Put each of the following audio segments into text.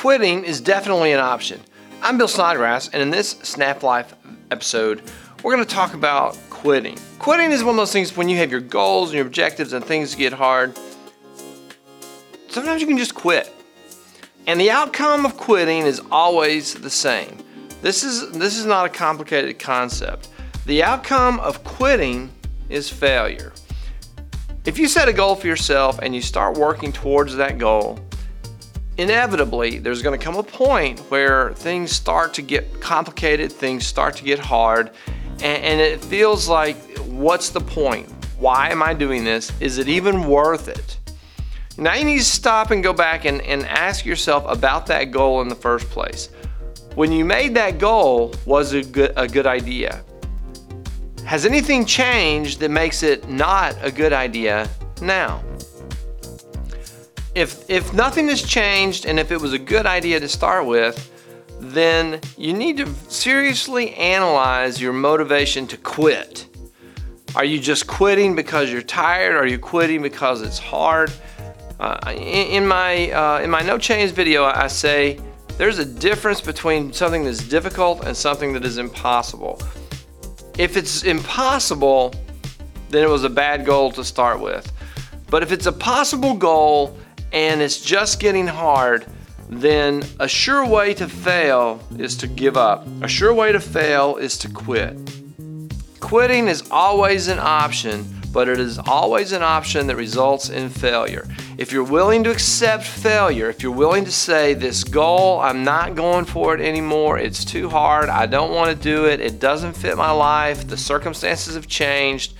quitting is definitely an option. I'm Bill Snodgrass, and in this Snap Life episode, we're going to talk about quitting. Quitting is one of those things when you have your goals and your objectives and things get hard, sometimes you can just quit. And the outcome of quitting is always the same. This is this is not a complicated concept. The outcome of quitting is failure. If you set a goal for yourself and you start working towards that goal, inevitably there's going to come a point where things start to get complicated, things start to get hard, and, and, it feels like, what's the point? Why am I doing this? Is it even worth it? Now you need to stop and go back and, and ask yourself about that goal in the first place. When you made that goal, was it good, a good idea? Has anything changed that makes it not a good idea now? If, if nothing has changed and if it was a good idea to start with, then you need to seriously analyze your motivation to quit. Are you just quitting because you're tired? Are you quitting because it's hard? Uh, in, in, my uh, in my no change video, I say there's a difference between something that's difficult and something that is impossible. If it's impossible, then it was a bad goal to start with. But if it's a possible goal and it's just getting hard, then a sure way to fail is to give up. A sure way to fail is to quit. Quitting is always an option, but it is always an option that results in failure. If you're willing to accept failure, if you're willing to say, This goal, I'm not going for it anymore, it's too hard, I don't want to do it, it doesn't fit my life, the circumstances have changed.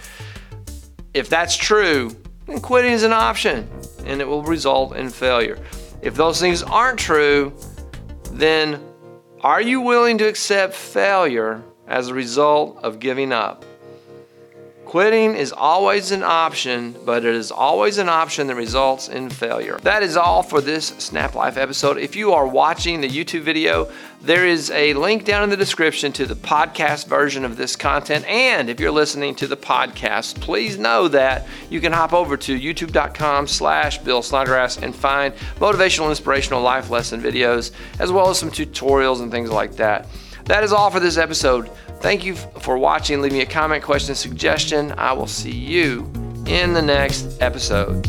If that's true, then quitting is an option and it will result in failure. If those things aren't true, then are you willing to accept failure as a result of giving up? Quitting is always an option, but it is always an option that results in failure. That is all for this Snap Life episode. If you are watching the YouTube video, there is a link down in the description to the podcast version of this content. And if you're listening to the podcast, please know that you can hop over to youtube.com slash Bill Snodgrass and find motivational, inspirational life lesson videos, as well as some tutorials and things like that. That is all for this episode. Thank you for watching. Leave me a comment, question, suggestion. I will see you in the next episode.